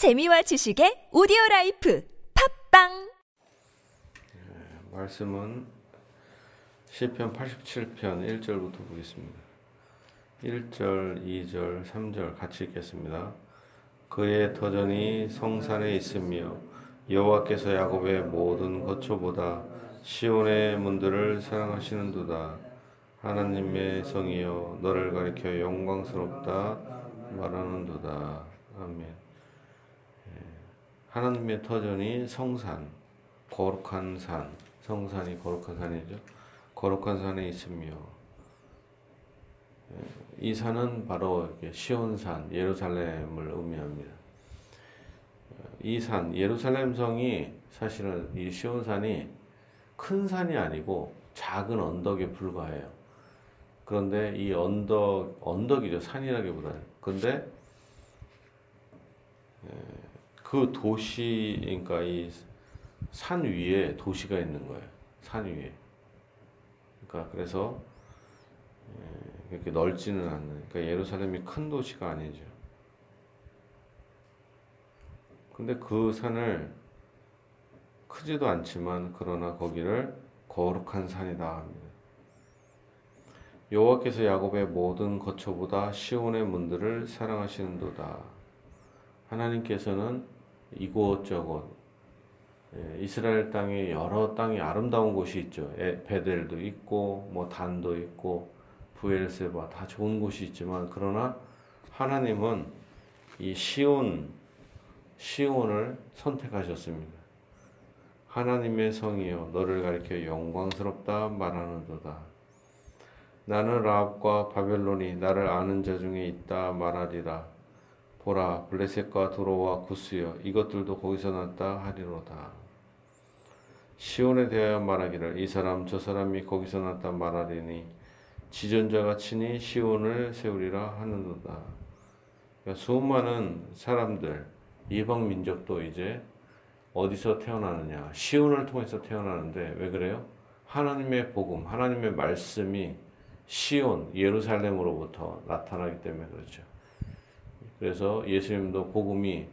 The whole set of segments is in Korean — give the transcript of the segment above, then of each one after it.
재미와 지식의 오디오 라이프 팟빵 말씀은 시편 87편 1절부터 보겠습니다. 1절, 2절, 3절 같이 읽겠습니다. 그의 터전이 성산에 있으며 여호와께서 야곱의 모든 거처보다 시온의 문들을 사랑하시는도다. 하나님의 성이여 너를 가리켜 영광스럽다 말하는도다. 아멘. 예, 하나님의 터전이 성산, 거룩한 산, 성산이 거룩한 산이죠. 거룩한 산에 있으며 예, 이 산은 바로 시온산, 예루살렘을 의미합니다. 이 산, 예루살렘 성이 사실은 이 시온산이 큰 산이 아니고 작은 언덕에 불과해요. 그런데 이 언덕, 언덕이죠. 산이라기보다는. 근데 그 도시, 그러니까 이 산 위에 도시가 있는 거예요. 산 위에. 그러니까 그래서 이렇게 넓지는 않는. 그러니까 예루살렘이 큰 도시가 아니죠. 근데 그 산을 크지도 않지만 그러나 거기를 거룩한 산이다 합니다. 여호와께서 야곱의 모든 거처보다 시온의 문들을 사랑하시는도다. 하나님께서는 이곳저곳 예, 이스라엘 땅에 여러 땅이 아름다운 곳이 있죠. 베델도 있고 뭐 단도 있고 부엘세바 다 좋은 곳이 있지만 그러나 하나님은 이 시온 시온을 선택하셨습니다. 하나님의 성이여 너를 가리켜 영광스럽다 말하는도다. 나는 라합과 바벨론이 나를 아는 자 중에 있다 말하리라. 보라 블레셋과 도로와 구스여 이것들도 거기서 났다 하리로다. 시온에 대하여 말하기를 이 사람 저 사람이 거기서 났다 말하리니 지존자가 친히 시온을 세우리라 하는도다. 그러니까 수많은 사람들 이방 민족도 이제 어디서 태어나느냐 시온을 통해서 태어나는데 왜 그래요? 하나님의 복음, 하나님의 말씀이 시온 예루살렘으로부터 나타나기 때문에 그렇죠. 그래서 예수님도 복음이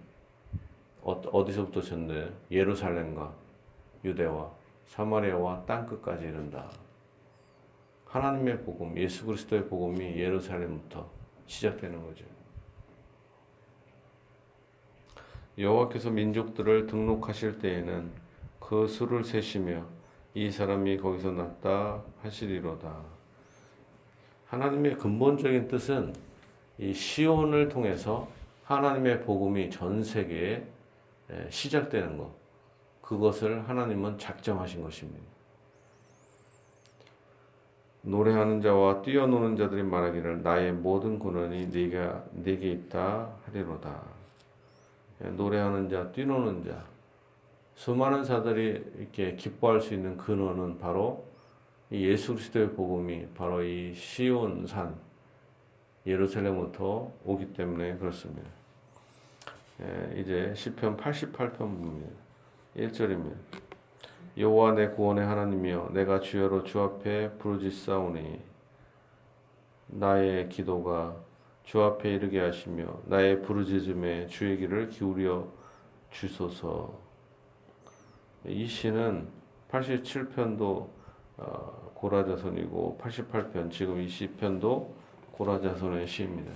어디서부터 전돼 예루살렘과 유대와 사마리아와 땅 끝까지 이른다. 하나님의 복음, 예수 그리스도의 복음이 예루살렘부터 시작되는 거죠. 여호와께서 민족들을 등록하실 때에는 그 수를 세시며 이 사람이 거기서 났다 하시리로다. 하나님의 근본적인 뜻은 이 시온을 통해서 하나님의 복음이 전 세계에 시작되는 것. 그것을 하나님은 작정하신 것입니다. 노래하는 자와 뛰어노는 자들이 말하기를 나의 모든 근원이 네가 네게 있다 하리로다. 노래하는 자, 뛰노는 자, 수많은 자들이 이렇게 기뻐할 수 있는 근원은 바로 예수 그리스도의 복음이 바로 이 시온 산 예루살렘부터 오기 때문에 그렇습니다. 예, 이제 시편 88편 봅니다. 1절입니다. 여호와 내 구원의 하나님이여 내가 주여로 주 앞에 부르짖사오니 나의 기도가 주 앞에 이르게 하시며 나의 부르짖음에 주의 귀를 기울여 주소서. 이 시는 87편도 어, 고라자손이고 88편 지금 이 시편도 고라자손의 시입니다.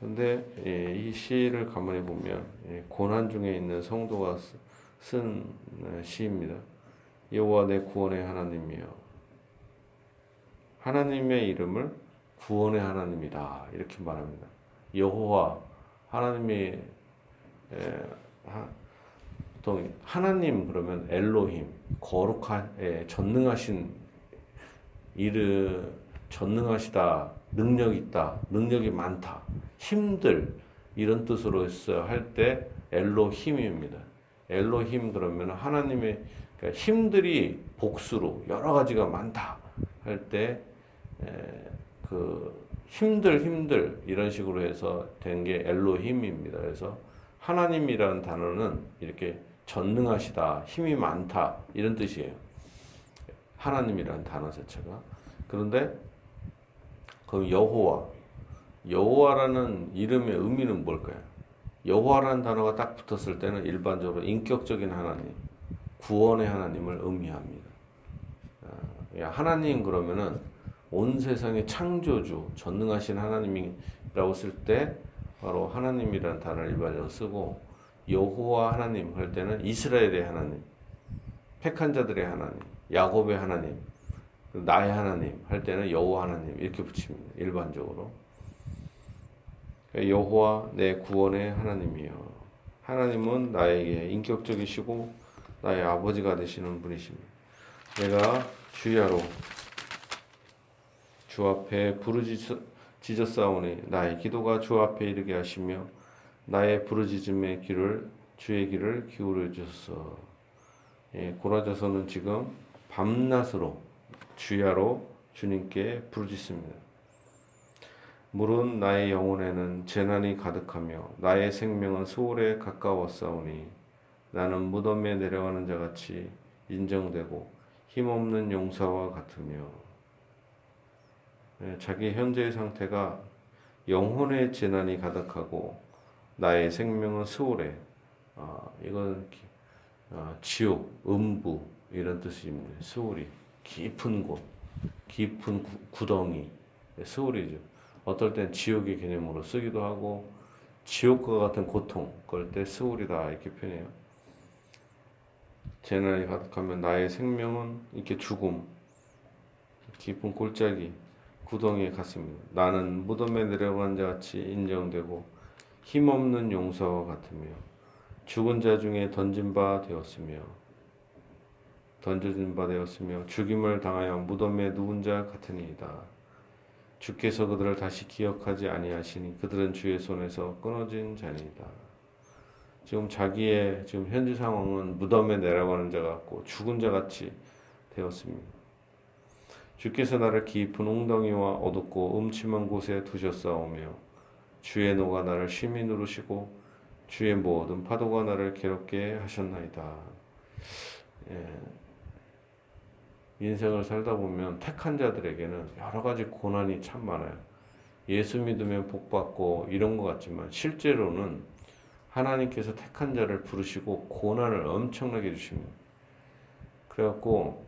그런데 예, 이 시를 가만히 보면 예, 고난 중에 있는 성도가 쓴 어, 시입니다. 여호와 내 구원의 하나님이여 하나님의 이름을 구원의 하나님이다 이렇게 말합니다. 여호와 하나님이 보통 하나님 그러면 엘로힘 거룩한 예, 전능하신 이르 전능하시다 능력 있다 능력이 많다 힘들 이런 뜻으로 할때 엘로힘입니다. 엘로힘 그러면 하나님의 그러니까 힘들이 복수로 여러 가지가 많다 할 때 그 힘들 힘들 이런 식으로 해서 된 게 엘로힘입니다. 그래서 하나님이라는 단어는 이렇게 전능하시다, 힘이 많다 이런 뜻이에요. 하나님이라는 단어 자체가 그런데 그 여호와 여호와라는 이름의 의미는 뭘까요? 여호와라는 단어가 딱 붙었을 때는 일반적으로 인격적인 하나님, 구원의 하나님을 의미합니다. 아, 야, 하나님 그러면은 온 세상의 창조주, 전능하신 하나님이라고 쓸 때 바로 하나님이라는 단어를 일반적으로 쓰고 여호와 하나님 할 때는 이스라엘의 하나님, 택한 자들의 하나님, 야곱의 하나님, 나의 하나님 할 때는 여호와 하나님 이렇게 붙입니다. 일반적으로. 여호와 내 구원의 하나님이요. 하나님은 나에게 인격적이시고 나의 아버지가 되시는 분이십니다. 내가 주야로 주 앞에 부르짖었사오니 나의 기도가 주 앞에 이르게 하시며 나의 부르짖음의 귀를 주의 귀를 기울여 주소서. 예, 고라져서는 지금 밤낮으로 주야로 주님께 부르짖습니다. 물은 나의 영혼에는 재난이 가득하며 나의 생명은 소홀에 가까웠사오니 나는 무덤에 내려가는 자같이 인정되고 힘없는 용사와 같으며 예, 자기 현재의 상태가 영혼의 재난이 가득하고 나의 생명은 소홀해 아, 이건 아, 지옥, 음부 이런 뜻입니다. 소홀이 깊은 곳, 깊은 구, 구덩이, 소홀이죠. 어떨 땐 지옥의 개념으로 쓰기도 하고 지옥과 같은 고통 그럴 때 스울이다 이렇게 표현해요. 재난이 가득하면 나의 생명은 이렇게 죽음 깊은 골짜기 구덩이에 갔습니다. 나는 무덤에 내려간 자 같이 인정되고 힘없는 용사와 같으며 죽은 자 중에 던진 바 되었으며 던져진 바 되었으며 죽임을 당하여 무덤에 누운 자 같으니이다. 주께서 그들을 다시 기억하지 아니하시니 그들은 주의 손에서 끊어진 자니이다. 지금 자기의 지금 현재 상황은 무덤에 내려가는 자 같고 죽은 자 같이 되었습니다. 주께서 나를 깊은 웅덩이와 어둡고 음침한 곳에 두셨사오며 주의 노가 나를 심히 누르시고 주의 모든 파도가 나를 괴롭게 하셨나이다. 예. 인생을 살다 보면 택한 자들에게는 여러 가지 고난이 참 많아요. 예수 믿으면 복 받고 이런 것 같지만 실제로는 하나님께서 택한 자를 부르시고 고난을 엄청나게 주십니다. 그래갖고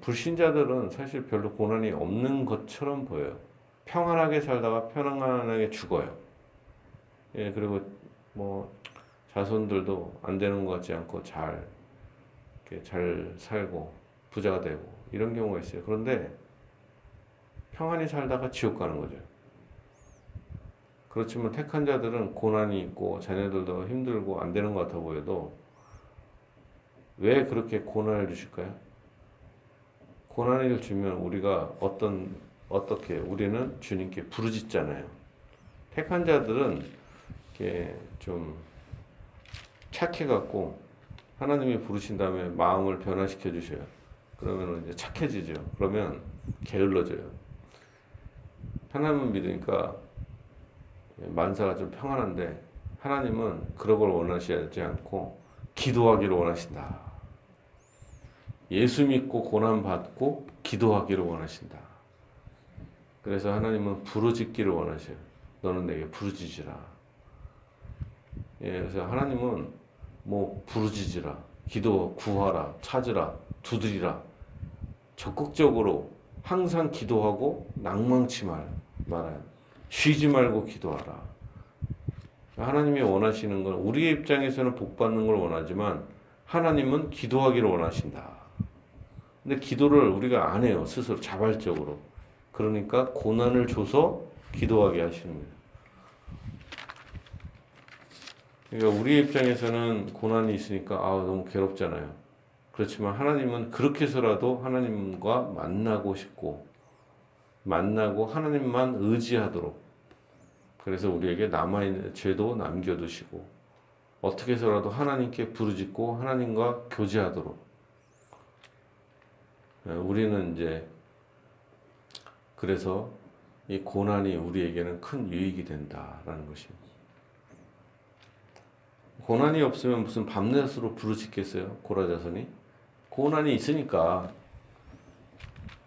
불신자들은 사실 별로 고난이 없는 것처럼 보여요. 평안하게 살다가 평안하게 죽어요. 예, 그리고 뭐 자손들도 안 되는 것 같지 않고 잘, 잘 살고 부자가 되고 이런 경우가 있어요. 그런데 평안히 살다가 지옥 가는 거죠. 그렇지만 택한 자들은 고난이 있고 자녀들도 힘들고 안 되는 것 같아 보여도 왜 그렇게 고난을 주실까요? 고난을 주면 우리가 어떤 어떻게 우리는 주님께 부르짖잖아요. 택한 자들은 이렇게 좀 착해 갖고 하나님이 부르신 다음에 마음을 변화시켜 주셔요. 그러면 이제 착해지죠. 그러면 게을러져요. 하나님을 믿으니까 만사가 좀 평안한데 하나님은 그런 걸 원하시지 않고 기도하기를 원하신다. 예수 믿고 고난 받고 기도하기를 원하신다. 그래서 하나님은 부르짖기를 원하셔요. 너는 내게 부르짖으라. 예, 그래서 하나님은 뭐 부르짖으라, 기도 구하라, 찾으라, 두드리라 적극적으로 항상 기도하고 낭망치 말, 말아요. 쉬지 말고 기도하라. 하나님이 원하시는 건 우리의 입장에서는 복 받는 걸 원하지만 하나님은 기도하기를 원하신다. 근데 기도를 우리가 안 해요. 스스로 자발적으로. 그러니까 고난을 줘서 기도하게 하시는 거예요. 그러니까 우리 입장에서는 고난이 있으니까 아 너무 괴롭잖아요. 그렇지만 하나님은 그렇게 해서라도 하나님과 만나고 싶고 만나고 하나님만 의지하도록 그래서 우리에게 남아있는 죄도 남겨두시고 어떻게 해서라도 하나님께 부르짖고 하나님과 교제하도록 예, 우리는 이제 그래서 이 고난이 우리에게는 큰 유익이 된다라는 것입니다. 고난이 없으면 무슨 밤낮으로 부르짖겠어요? 고라자손이? 고난이 있으니까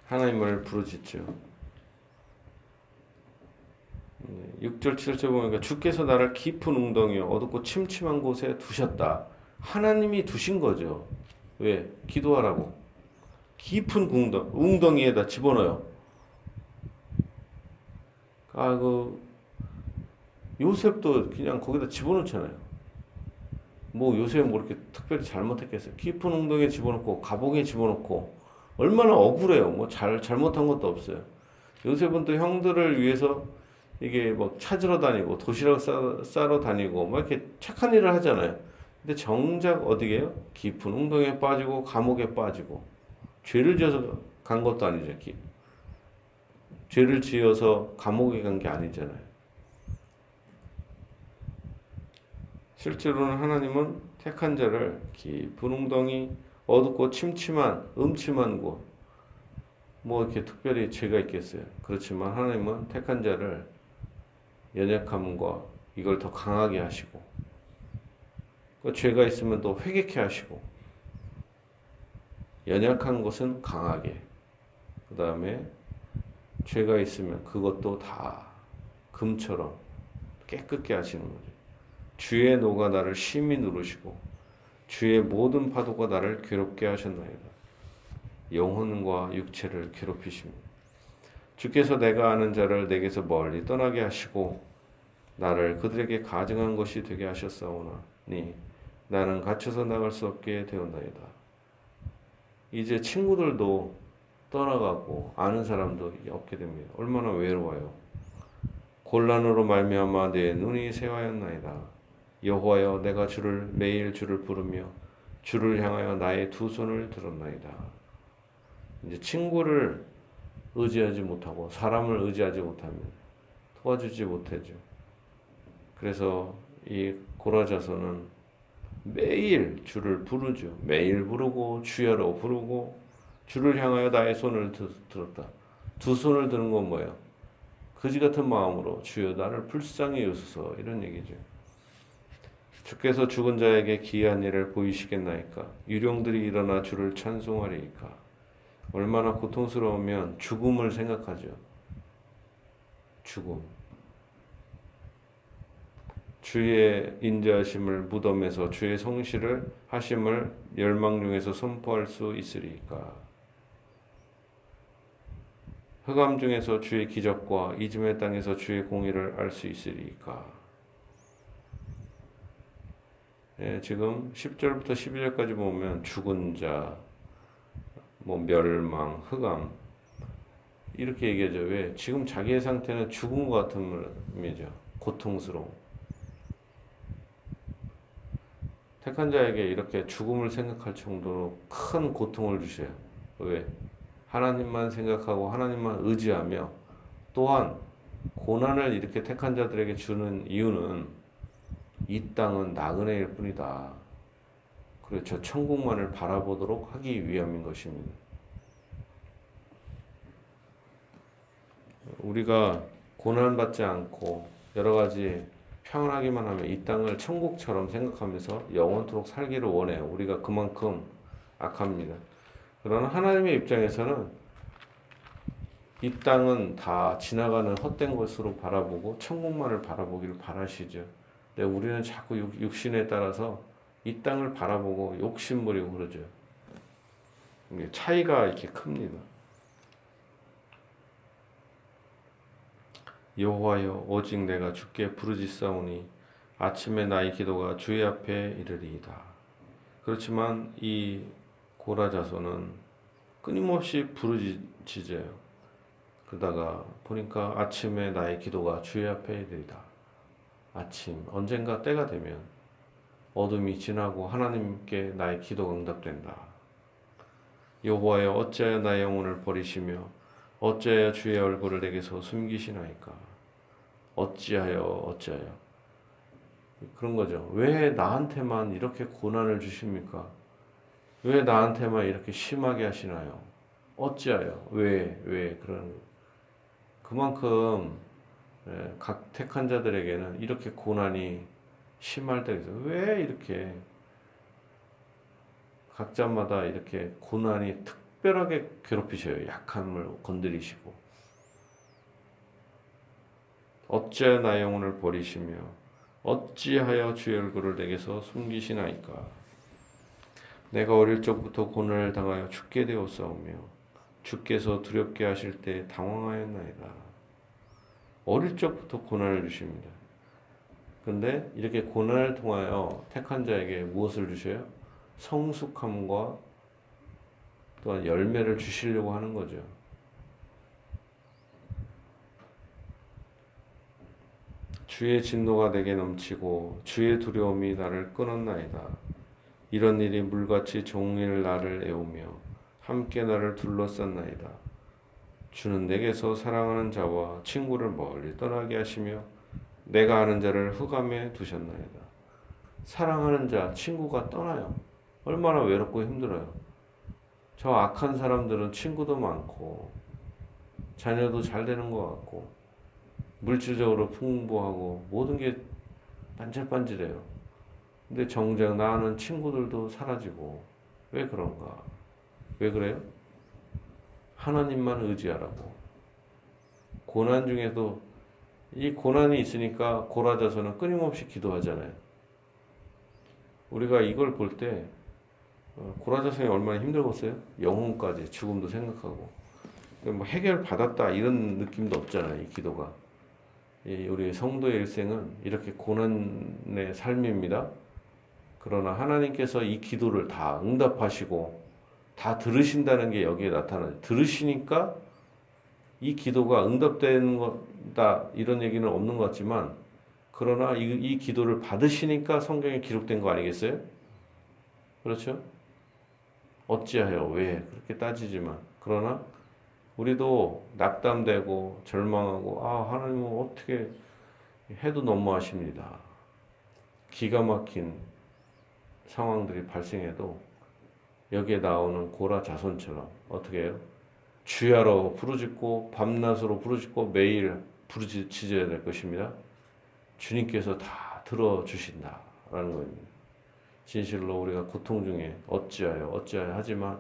하나님을 부르짖죠. 6절 7절 보니까 주께서 나를 깊은 웅덩이 어둡고 침침한 곳에 두셨다. 하나님이 두신 거죠. 왜? 기도하라고. 깊은 웅덩, 웅덩이에다 집어넣어요. 아, 그, 요셉도 그냥 거기다 집어넣잖아요. 뭐 요셉 뭐 이렇게 특별히 잘못했겠어요. 깊은 웅덩이에 집어넣고, 가복에 집어넣고, 얼마나 억울해요. 뭐 잘, 잘못한 것도 없어요. 요셉은 또 형들을 위해서 이게 뭐 찾으러 다니고, 도시락 싸, 싸러 다니고, 막 이렇게 착한 일을 하잖아요. 근데 정작 어디게요? 깊은 웅덩이에 빠지고, 감옥에 빠지고, 죄를 지어서 간 것도 아니죠. 기- 죄를 지어서 감옥에 간 게 아니잖아요. 실제로는 하나님은 택한 자를 깊은 웅덩이, 어둡고 침침한, 음침한 곳, 뭐 이렇게 특별히 죄가 있겠어요. 그렇지만 하나님은 택한 자를 연약함과 이걸 더 강하게 하시고, 그 죄가 있으면 또 회개케 하시고, 연약한 것은 강하게, 그 다음에 죄가 있으면 그것도 다 금처럼 깨끗게 하시는 거죠. 주의 노가 나를 심히 누르시고 주의 모든 파도가 나를 괴롭게 하셨나이다. 영혼과 육체를 괴롭히십니다. 주께서 내가 아는 자를 내게서 멀리 떠나게 하시고 나를 그들에게 가증한 것이 되게 하셨사오나니 나는 갇혀서 나갈 수 없게 되었나이다. 이제 친구들도 떠나가고 아는 사람도 없게 됩니다. 얼마나 외로워요. 곤란으로 말미암아 내 눈이 새하였나이다. 여호와여 내가 주를 매일 주를 부르며 주를 향하여 나의 두 손을 들었나이다. 이제 친구를 의지하지 못하고 사람을 의지하지 못하면 도와주지 못하죠. 그래서 이 고라자서는 매일 주를 부르죠. 매일 부르고 주여로 부르고 주를 향하여 나의 손을 드, 들었다. 두 손을 드는 건 뭐예요? 그지 같은 마음으로 주여 나를 불쌍히 여소서 이런 얘기죠. 주께서 죽은 자에게 기이한 일을 보이시겠나이까? 유령들이 일어나 주를 찬송하리이까? 얼마나 고통스러우면 죽음을 생각하죠. 죽음. 주의 인자하심을 무덤에서 주의 성실을 하심을 열망 중에서 선포할 수 있으리이까? 흑암 중에서 주의 기적과 이즘의 땅에서 주의 공의를 알 수 있으리이까? 예, 지금 10절부터 12절까지 보면 죽은 자, 뭐 멸망, 흑암 이렇게 얘기하죠. 왜? 지금 자기의 상태는 죽은 것 같은 의미죠. 고통스러움. 택한 자에게 이렇게 죽음을 생각할 정도로 큰 고통을 주셔요. 왜? 하나님만 생각하고 하나님만 의지하며 또한 고난을 이렇게 택한 자들에게 주는 이유는 이 땅은 나그네일 뿐이다. 저 천국만을 바라보도록 하기 위함인 것입니다. 우리가 고난받지 않고 여러 가지 평안하기만 하면 이 땅을 천국처럼 생각하면서 영원토록 살기를 원해요. 우리가 그만큼 악합니다. 그러나 하나님의 입장에서는 이 땅은 다 지나가는 헛된 것으로 바라보고 천국만을 바라보기를 바라시죠. 근데 우리는 자꾸 육, 육신에 따라서 이 땅을 바라보고 욕심부리고 그러죠. 차이가 이렇게 큽니다. 여호와여 오직 내가 주께 부르짖사오니 아침에 나의 기도가 주의 앞에 이르리이다. 그렇지만 이 고라 자손은 끊임없이 부르짖어요. 그러다가 보니까 아침에 나의 기도가 주의 앞에 이르리이다. 아침 언젠가 때가 되면 어둠이 지나고 하나님께 나의 기도가 응답된다. 여호와여 어찌하여 나의 영혼을 버리시며 어찌하여 주의 얼굴을 내게서 숨기시나이까? 어찌하여 어찌하여 그런 거죠. 왜 나한테만 이렇게 고난을 주십니까? 왜 나한테만 이렇게 심하게 하시나요? 어찌하여 왜 왜 그런 그만큼 예, 각 택한 자들에게는 이렇게 고난이 심할 때가 있어요. 왜 이렇게 각자마다 이렇게 고난이 특별하게 괴롭히셔요. 약함을 건드리시고. 어찌하여 나의 영혼을 버리시며 어찌하여 주의 얼굴을 내게서 숨기시나이까 내가 어릴 적부터 고난을 당하여 죽게 되었사오며 주께서 두렵게 하실 때 당황하였나이다 어릴 적부터 고난을 주십니다 근데 이렇게 고난을 통하여 택한 자에게 무엇을 주셔요? 성숙함과 또한 열매를 주시려고 하는 거죠. 주의 진노가 내게 넘치고 주의 두려움이 나를 끊었나이다. 이런 일이 물같이 종일 나를 애우며 함께 나를 둘러쌌나이다. 주는 내게서 사랑하는 자와 친구를 멀리 떠나게 하시며 내가 아는 자를 흑암에 두셨나이다. 사랑하는 자, 친구가 떠나요. 얼마나 외롭고 힘들어요. 저 악한 사람들은 친구도 많고 자녀도 잘 되는 것 같고 물질적으로 풍부하고 모든 게 반질반질해요. 근데 정작 나는 친구들도 사라지고 왜 그런가? 왜 그래요? 하나님만 의지하라고. 고난 중에도 이 고난이 있으니까 고라져서는 끊임없이 기도하잖아요. 우리가 이걸 볼때 어, 고라자성이 얼마나 힘들었어요? 영혼까지 죽음도 생각하고 뭐 해결 받았다 이런 느낌도 없잖아요. 이 기도가 우리 성도의 일생은 이렇게 고난의 삶입니다. 그러나 하나님께서 이 기도를 다 응답하시고 다 들으신다는 게 여기에 나타나요. 들으시니까 이 기도가 응답되는 거다 이런 얘기는 없는 것 같지만 그러나 이, 이 기도를 받으시니까 성경에 기록된 거 아니겠어요? 그렇죠? 어찌하여 왜 그렇게 따지지만 그러나 우리도 낙담되고 절망하고 아 하나님은 어떻게 해도 너무하십니다. 기가 막힌 상황들이 발생해도 여기에 나오는 고라 자손처럼 어떻게 해요? 주야로 부르짖고 밤낮으로 부르짖고 매일 부르짖어야 될 것입니다. 주님께서 다 들어주신다라는 겁니다. 진실로 우리가 고통 중에 어찌하여 어찌하여 하지만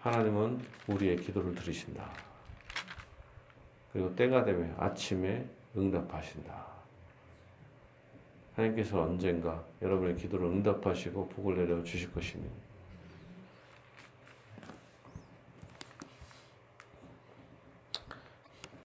하나님은 우리의 기도를 들으신다. 그리고 때가 되면 아침에 응답하신다. 하나님께서 언젠가 여러분의 기도를 응답하시고 복을 내려 주실 것입니다.